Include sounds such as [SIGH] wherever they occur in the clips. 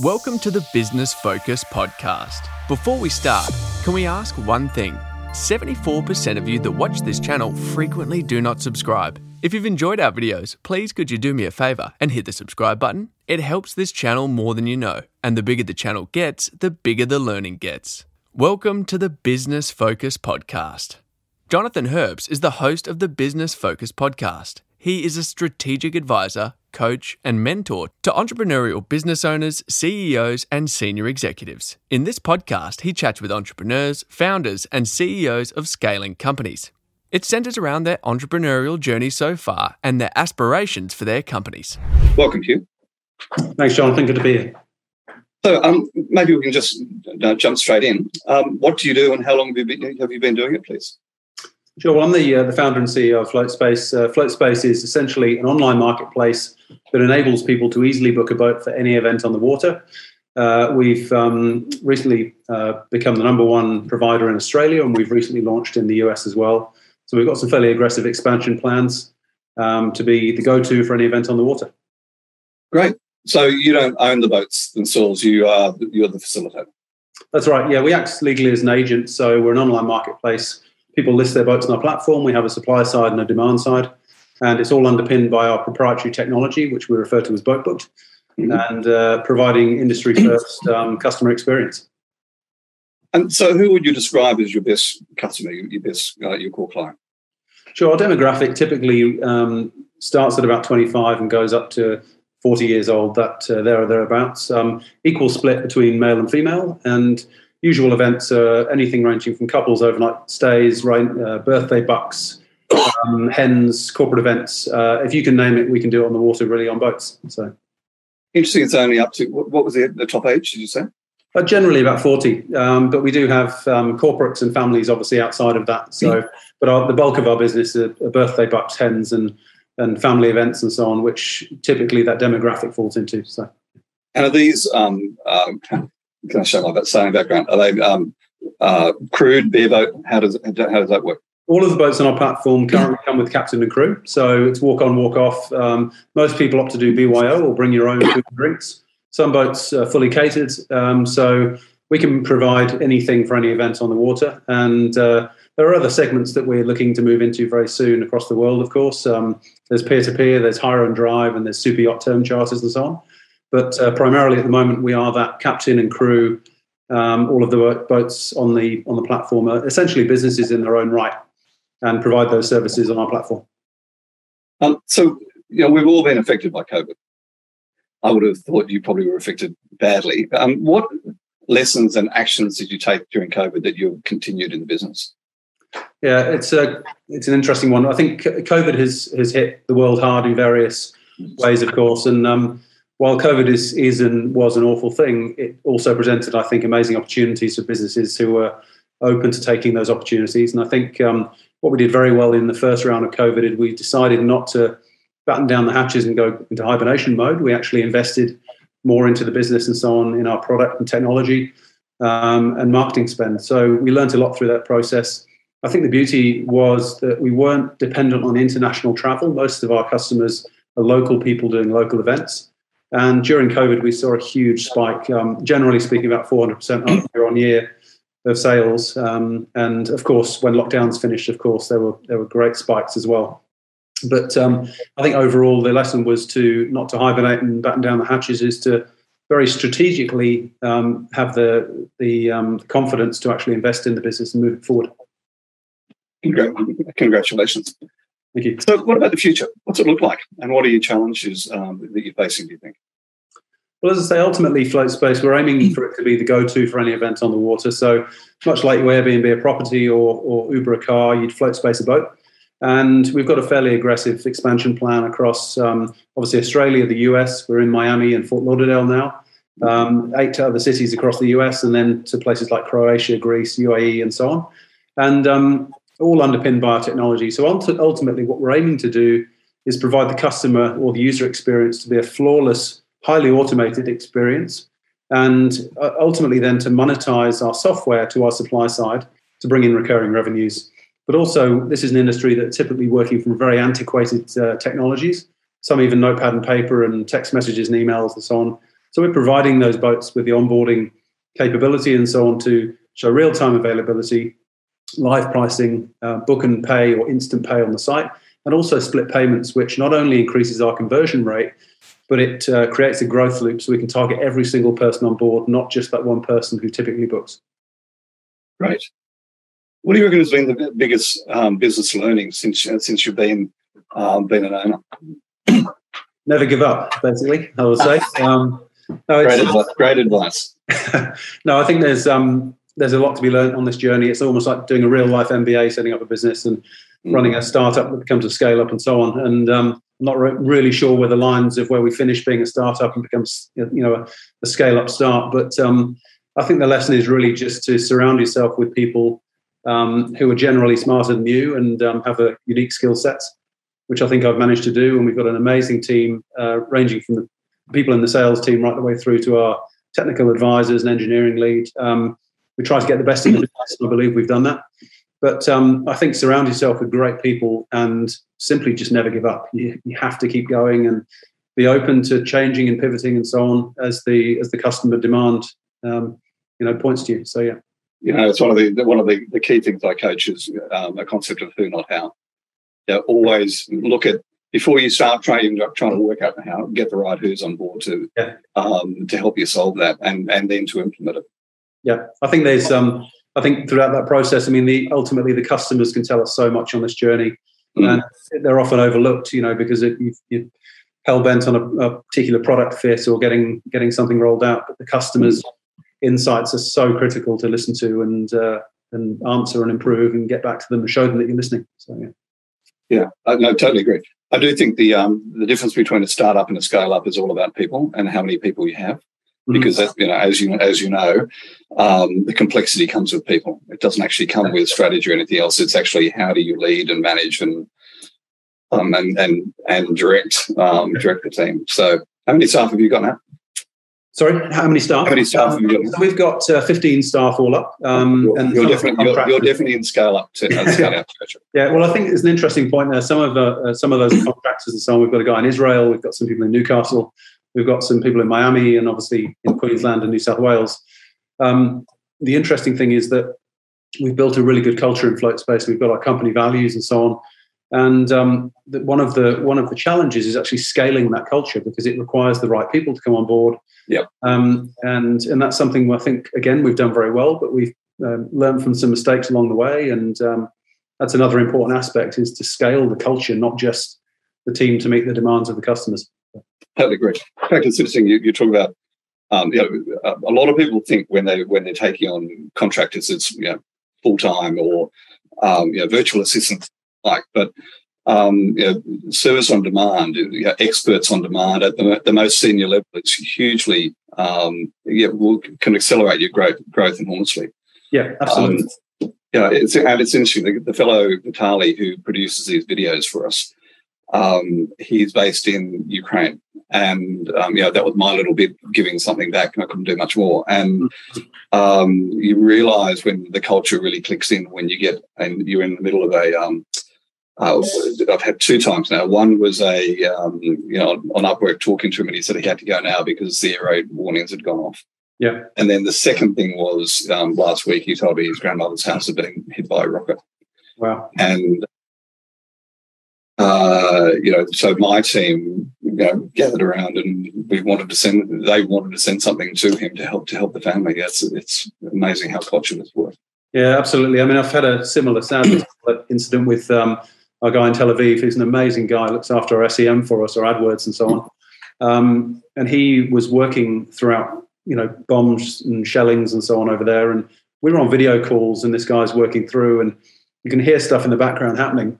Welcome to the Business Focus podcast. Before we start, can we ask one thing? 74% of you that watch this channel frequently do not subscribe. If you've enjoyed our videos, please could you do me a favor and hit the subscribe button? It helps this channel more than you know, and the bigger the channel gets, the bigger the learning gets. Welcome to the Business Focus podcast. Jonathan Herps is the host of the Business Focus podcast. He is a strategic advisor, coach, and mentor to entrepreneurial business owners, CEOs, and senior executives. In this podcast, he chats with entrepreneurs, founders, and CEOs of scaling companies. It centers around their entrepreneurial journey so far and their aspirations for their companies. Welcome, Hugh. Thanks, Jonathan. Good to be here. So, um, maybe we can just uh, jump straight in. Um, what do you do, and how long have you been, have you been doing it, please? Sure. Well, I'm the, uh, the founder and CEO of FloatSpace. Uh, FloatSpace is essentially an online marketplace that enables people to easily book a boat for any event on the water. Uh, we've um, recently uh, become the number one provider in Australia, and we've recently launched in the US as well. So we've got some fairly aggressive expansion plans um, to be the go-to for any event on the water. Great. So you don't own the boats themselves; you are you're the facilitator. That's right. Yeah, we act legally as an agent, so we're an online marketplace people list their boats on our platform. We have a supply side and a demand side, and it's all underpinned by our proprietary technology, which we refer to as Boat Booked, mm-hmm. and uh, providing industry first [CLEARS THROAT] um, customer experience. And so, who would you describe as your best customer, your best, uh, your core client? Sure. Our demographic typically um, starts at about 25 and goes up to 40 years old. That uh, there or thereabouts. Um, equal split between male and female, and usual events are anything ranging from couples overnight stays, right, uh, birthday bucks, um, hens, corporate events. Uh, if you can name it, we can do it on the water, really, on boats. So interesting. It's only up to what, was the, the top age? Did you say? Uh, generally about 40, um, but we do have um, corporates and families obviously outside of that. So, mm. but our, the bulk of our business are, are birthday bucks, hens, and and family events and so on, which typically that demographic falls into. So, and are these um, uh, can I show my sailing background? Are they um, uh, crewed, bareboat? How does how does that work? All of the boats on our platform currently come with captain and crew, so it's walk on, walk off. Um, most people opt to do BYO or bring your own food and drinks. Some boats are fully catered, um, so we can provide anything for any event on the water. And uh, there are other segments that we're looking to move into very soon across the world. Of course, um, there's peer to peer, there's hire and drive, and there's super yacht term charters and so on. But uh, primarily at the moment, we are that captain and crew. Um, all of the boats on the on the platform are essentially businesses in their own right, and provide those services on our platform. Um, so you know we've all been affected by COVID. I would have thought you probably were affected badly. Um, what lessons and actions did you take during COVID that you've continued in the business? Yeah, it's a it's an interesting one. I think COVID has has hit the world hard in various ways, of course, and um, while COVID is, is and was an awful thing, it also presented, I think, amazing opportunities for businesses who were open to taking those opportunities. And I think um, what we did very well in the first round of COVID is we decided not to batten down the hatches and go into hibernation mode. We actually invested more into the business and so on in our product and technology um, and marketing spend. So we learned a lot through that process. I think the beauty was that we weren't dependent on international travel. Most of our customers are local people doing local events. And during COVID, we saw a huge spike, um, generally speaking, about 400% year on year of sales. Um, and of course, when lockdowns finished, of course, there were, there were great spikes as well. But um, I think overall, the lesson was to not to hibernate and batten down the hatches, is to very strategically um, have the, the um, confidence to actually invest in the business and move it forward. Congratulations. Thank you. So, what about the future? What's it look like, and what are your challenges um, that you're facing? Do you think? Well, as I say, ultimately, FloatSpace, we're aiming for it to be the go-to for any event on the water. So, much like you Airbnb a property or, or Uber a car, you'd FloatSpace a boat. And we've got a fairly aggressive expansion plan across, um, obviously, Australia, the US. We're in Miami and Fort Lauderdale now. Um, eight other cities across the US, and then to places like Croatia, Greece, UAE, and so on. And um, all underpinned by our technology. So ultimately, what we're aiming to do is provide the customer or the user experience to be a flawless, highly automated experience, and uh, ultimately then to monetize our software to our supply side to bring in recurring revenues. But also, this is an industry that's typically working from very antiquated uh, technologies, some even notepad and paper and text messages and emails and so on. So we're providing those boats with the onboarding capability and so on to show real time availability, live pricing, uh, book and pay or instant pay on the site, and also split payments, which not only increases our conversion rate, but it uh, creates a growth loop so we can target every single person on board, not just that one person who typically books. Right. What do you reckon has been the biggest um, business learning since uh, since you've been um, been an owner? Never give up, basically. I would say. [LAUGHS] Um, no, great, advice. great advice. [LAUGHS] no, I think there's um, there's a lot to be learned on this journey. It's almost like doing a real life MBA, setting up a business and mm. running a startup that becomes a scale up and so on. And um, I'm not re- really sure where the lines of where we finish being a startup and becomes you know a, a scale up start. But um, I think the lesson is really just to surround yourself with people um, who are generally smarter than you and um, have a unique skill sets, which I think I've managed to do. And we've got an amazing team, uh, ranging from the people in the sales team right the way through to our technical advisors and engineering lead. Um, we try to get the best in the business, and I believe we've done that. But um, I think surround yourself with great people and simply just never give up. You, you have to keep going and be open to changing and pivoting and so on as the as the customer demand um, you know points to you. So yeah you know, it's one of the one of the, the key things I coach is um, a concept of who, not how. Yeah, always look at before you start trying trying to work out how get the right who's on board to yeah. um, to help you solve that and and then to implement it. Yeah, I think there's um I think throughout that process, I mean, the ultimately the customers can tell us so much on this journey, mm. and they're often overlooked, you know, because it, you, you're hell bent on a, a, particular product fit or getting getting something rolled out, but the customers. Insights are so critical to listen to and uh, and answer and improve and get back to them and show them that you're listening. So yeah. Yeah, I, no, totally agree. I do think the um, the difference between a startup and a scale up is all about people and how many people you have. Because that, you know, as you as you know, um, the complexity comes with people. It doesn't actually come with strategy or anything else. It's actually how do you lead and manage and um, and and and direct um, direct the team. So, how many staff have you got now? Sorry, how many staff? How many staff have you got? So we've got uh, 15 staff all up. Um, you're, and you're definitely, you're, you're, definitely in scale up to uh, [LAUGHS] scale up. yeah, well, I think it's an interesting point there. Some of uh, some of those contractors and so on. We've got a guy in Israel. We've got some people in Newcastle. We've got some people in Miami, and obviously in Queensland and New South Wales. Um, the interesting thing is that we've built a really good culture in Float Space. We've got our company values and so on. And um, the, one of the one of the challenges is actually scaling that culture because it requires the right people to come on board yeah. Um, and and that's something I think again we've done very well, but we've um, learned from some mistakes along the way, and um, that's another important aspect is to scale the culture, not just the team to meet the demands of the customers. Totally agree. In fact, it's interesting you, you talk about. Um, you know, a lot of people think when they when they're taking on contractors, it's you know full time or um, you know virtual assistants like, but um, you know, service on demand, you know, experts on demand at the, the, most senior level, it's hugely um, yeah, will, can accelerate your growth growth enormously. Yeah, absolutely. Um, yeah, it's, and it's interesting. The, the, fellow Vitali who produces these videos for us, um, he's based in Ukraine, and um, yeah, that was my little bit giving something back, and I couldn't do much more. And um, you realise when the culture really clicks in when you get and you're in the middle of a um, uh, I've had two times now. One was a, um, you know, on Upwork talking to him and he said he had to go now because the air raid warnings had gone off. Yeah. And then the second thing was um, last week he told me his grandmother's house had been hit by a rocket. Wow. And, uh, you know, so my team, you know, gathered around and we wanted to send, they wanted to send something to him to help, to help the family. It's, it's amazing how culture has worked. Yeah, absolutely. I mean, I've had a similar sad incident with, um, our guy in Tel Aviv, who's an amazing guy, looks after our SEM for us, our AdWords and so on. Um, and he was working throughout, you know, bombs and shellings and so on over there. And we were on video calls, and this guy's working through, and you can hear stuff in the background happening,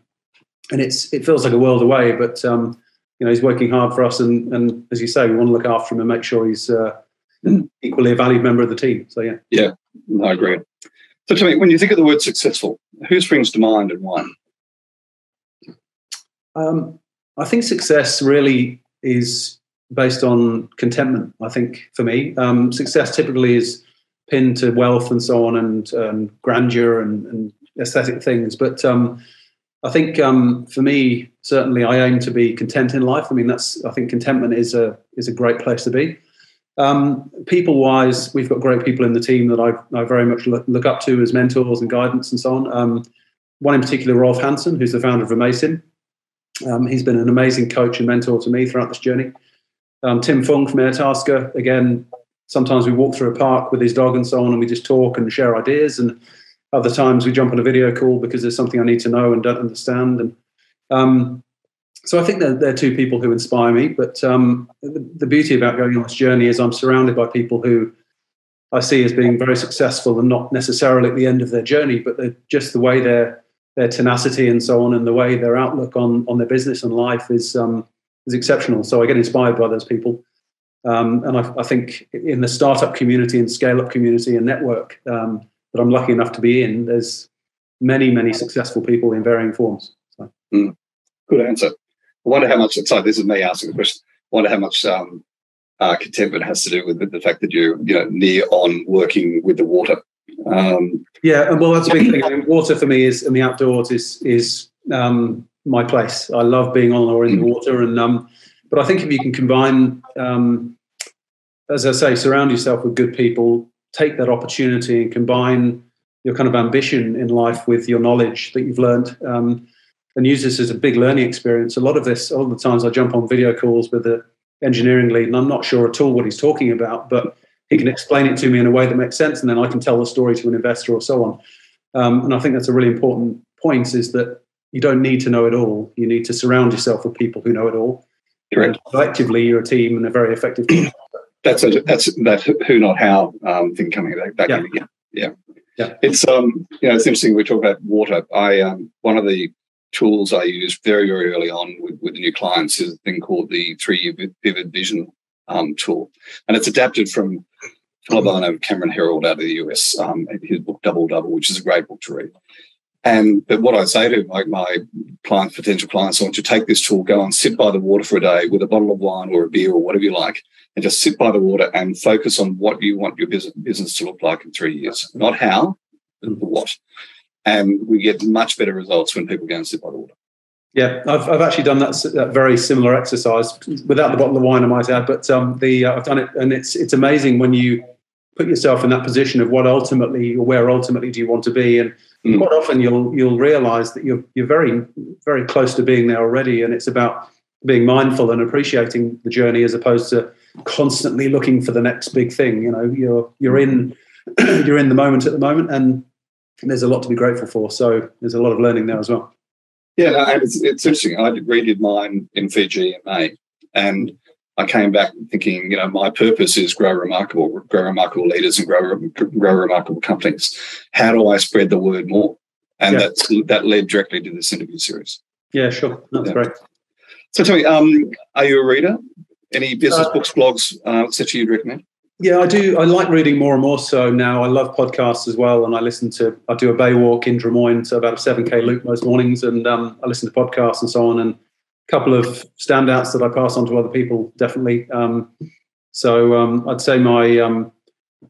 and it's it feels like a world away, but um, you know, he's working hard for us, and and as you say, we want to look after him and make sure he's uh, [CLEARS THROAT] equally a valued member of the team. So yeah, yeah, I agree. So tell me, when you think of the word successful, who springs to mind and why? Um, I think success really is based on contentment. I think for me, um, success typically is pinned to wealth and so on, and um, grandeur and, and, aesthetic things. But um, I think um, for me, certainly, I aim to be content in life. I mean, that's I think contentment is a is a great place to be. Um, people wise, we've got great people in the team that I, I very much look, look, up to as mentors and guidance and so on. Um, one in particular, Rolf Hansen, who's the founder of Amaysim. Um, he's been an amazing coach and mentor to me throughout this journey. Um, Tim Fung from Airtasker, again, sometimes we walk through a park with his dog and so on, and we just talk and share ideas. And other times we jump on a video call because there's something I need to know and don't understand. And um, so I think they're, they're two people who inspire me. But um, the, the, beauty about going on this journey is I'm surrounded by people who I see as being very successful and not necessarily at the end of their journey, but just the way their their tenacity and so on, and the way their outlook on on their business and life is um, is exceptional. So I get inspired by those people. Um, and I, I, think in the startup community and scale up community and network um, that I'm lucky enough to be in, there's many, many successful people in varying forms. So. Mm. Good answer. I wonder how much, sorry, this is me asking the question. I wonder how much um, uh, contentment has to do with the fact that you're you know, near on working with the water. Um, yeah, well, that's a big thing. I mean, water for me is, and the outdoors is, is um, my place. I love being on or in the mm. water. And, um, but I think if you can combine, um, as I say, surround yourself with good people, take that opportunity and combine your kind of ambition in life with your knowledge that you've learned um, and use this as a big learning experience. A lot of this, all the times I jump on video calls with the engineering lead, and I'm not sure at all what he's talking about, but he can explain it to me in a way that makes sense, and then I can tell the story to an investor or so on. Um, and I think that's a really important point: is that you don't need to know it all. You need to surround yourself with people who know it all. Correct. And collectively, you're a team and a very effective team. That's a, that's that who not how um, thing coming back, back yeah. again. Yeah. Yeah. It's um you know it's interesting we talk about water. I um one of the tools I use very, very early on with, with the new clients is a thing called the three-year vivid vision um, tool. And it's adapted from know Cameron Herold out of the US, um, his book Double Double, which is a great book to read. And but what I say to my, my clients, potential clients, I want you to take this tool, go and sit by the water for a day with a bottle of wine or a beer or whatever you like, and just sit by the water and focus on what you want your business, business to look like in three years. Not how, but what and we get much better results when people go and sit by the water. Yeah, I've, I've actually done that, that very similar exercise without the bottle of wine, I might add. But um, the uh, I've done it, and it's it's amazing when you put yourself in that position of what ultimately or where ultimately do you want to be, and mm. quite often you'll you'll realise that you're you're very very close to being there already, and it's about being mindful and appreciating the journey as opposed to constantly looking for the next big thing. You know, you're you're in [CLEARS THROAT] you're in the moment at the moment, and there's a lot to be grateful for. So there's a lot of learning there as well. Yeah, and it's, it's interesting. I redid mine in Fiji in May, and I came back thinking, you know, my purpose is grow remarkable, grow remarkable leaders, and grow grow remarkable companies. How do I spread the word more? And yeah. that's that led directly to this interview series. Yeah, sure, that's yeah. great. So tell me, um, are you a reader? Any business uh, books, blogs, uh, that you'd recommend? Yeah, I do. I like reading more and more so now. I love podcasts as well, and I listen to. I do a bay walk in Drummoyne, so about a seven k loop most mornings, and um, I listen to podcasts and so on. And couple of standouts that I pass on to other people, definitely. Um, so um, I'd say my um,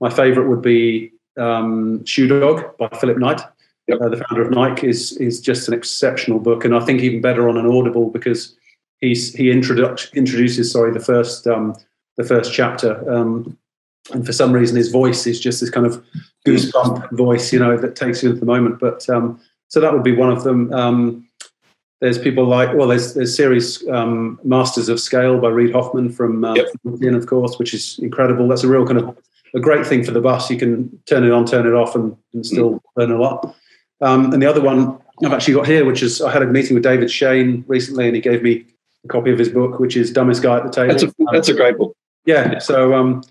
my favourite would be um, Shoe Dog by Philip Knight, yep. uh, the founder of Nike. is is just an exceptional book, and I think even better on an Audible because he's he introduce, introduces sorry the first um, the first chapter. Um, and for some reason his voice is just this kind of goosebump voice, you know, that takes you into the moment. But um, so that would be one of them. There's people like well, there's there's series um, Masters of Scale by Reid Hoffman from uh, yep. LinkedIn, of course, which is incredible. That's a real kind of a great thing for the bus. You can turn it on, turn it off, and, and still mm. learn a lot. Um, and the other one I've actually got here, which is I had a meeting with David Shane recently, and he gave me a copy of his book, which is Dumbest Guy at the Table. That's a, that's a great book. Yeah. So um,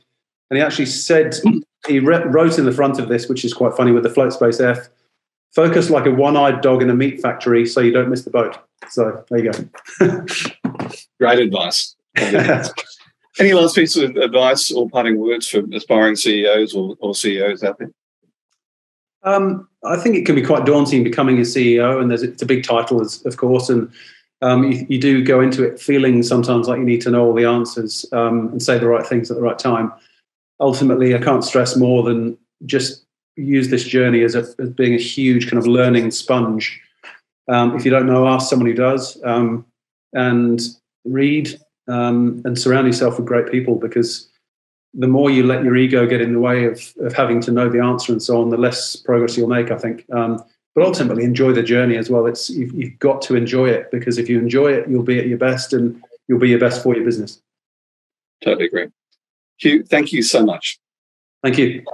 and he actually said, he wrote in the front of this, which is quite funny with the float space F, focus like a one eyed dog in a meat factory so you don't miss the boat. So there you go. [LAUGHS] Great advice. [LAUGHS] Any last piece of advice or parting words for aspiring CEOs or, or CEOs out there? Um, I think it can be quite daunting becoming a CEO, and there's it's a big title, of course, and um, you, you, do go into it feeling sometimes like you need to know all the answers um, and say the right things at the right time ultimately, I can't stress more than just use this journey as, a, as being a huge kind of learning sponge. Um, if you don't know, ask someone who does, um, and read um, and surround yourself with great people because the more you let your ego get in the way of, of having to know the answer and so on, the less progress you'll make, I think. Um, but ultimately, enjoy the journey as well. It's you've, you've got to enjoy it because if you enjoy it, you'll be at your best and you'll be your best for your business. Totally agree. Hugh, thank you so much. Thank you.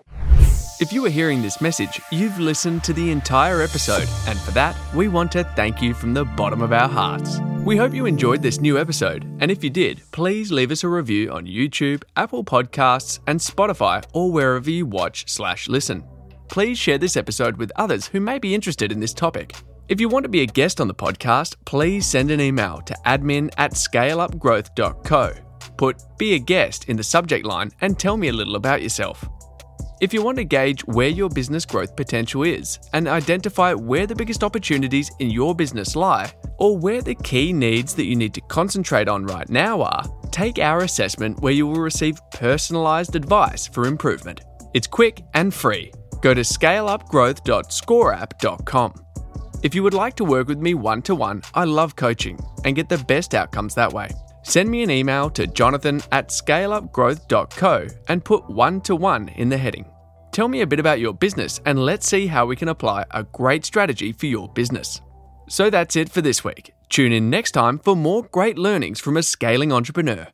If you are hearing this message, you've listened to the entire episode, and for that, we want to thank you from the bottom of our hearts. We hope you enjoyed this new episode, and if you did, please leave us a review on YouTube, Apple Podcasts, and Spotify, or wherever you watch slash listen. Please share this episode with others who may be interested in this topic. If you want to be a guest on the podcast, please send an email to admin at scaleupgrowth.co. Put Be a Guest in the subject line and tell me a little about yourself. If you want to gauge where your business growth potential is and identify where the biggest opportunities in your business lie, or where the key needs that you need to concentrate on right now are, take our assessment where you will receive personalized advice for improvement. It's quick and free. Go to scaleupgrowth.scoreapp.com. If you would like to work with me one to one, I love coaching and get the best outcomes that way. Send me an email to jonathan at scaleupgrowth.co and put one to one in the heading. Tell me a bit about your business and let's see how we can apply a great strategy for your business. So that's it for this week. Tune in next time for more great learnings from a scaling entrepreneur.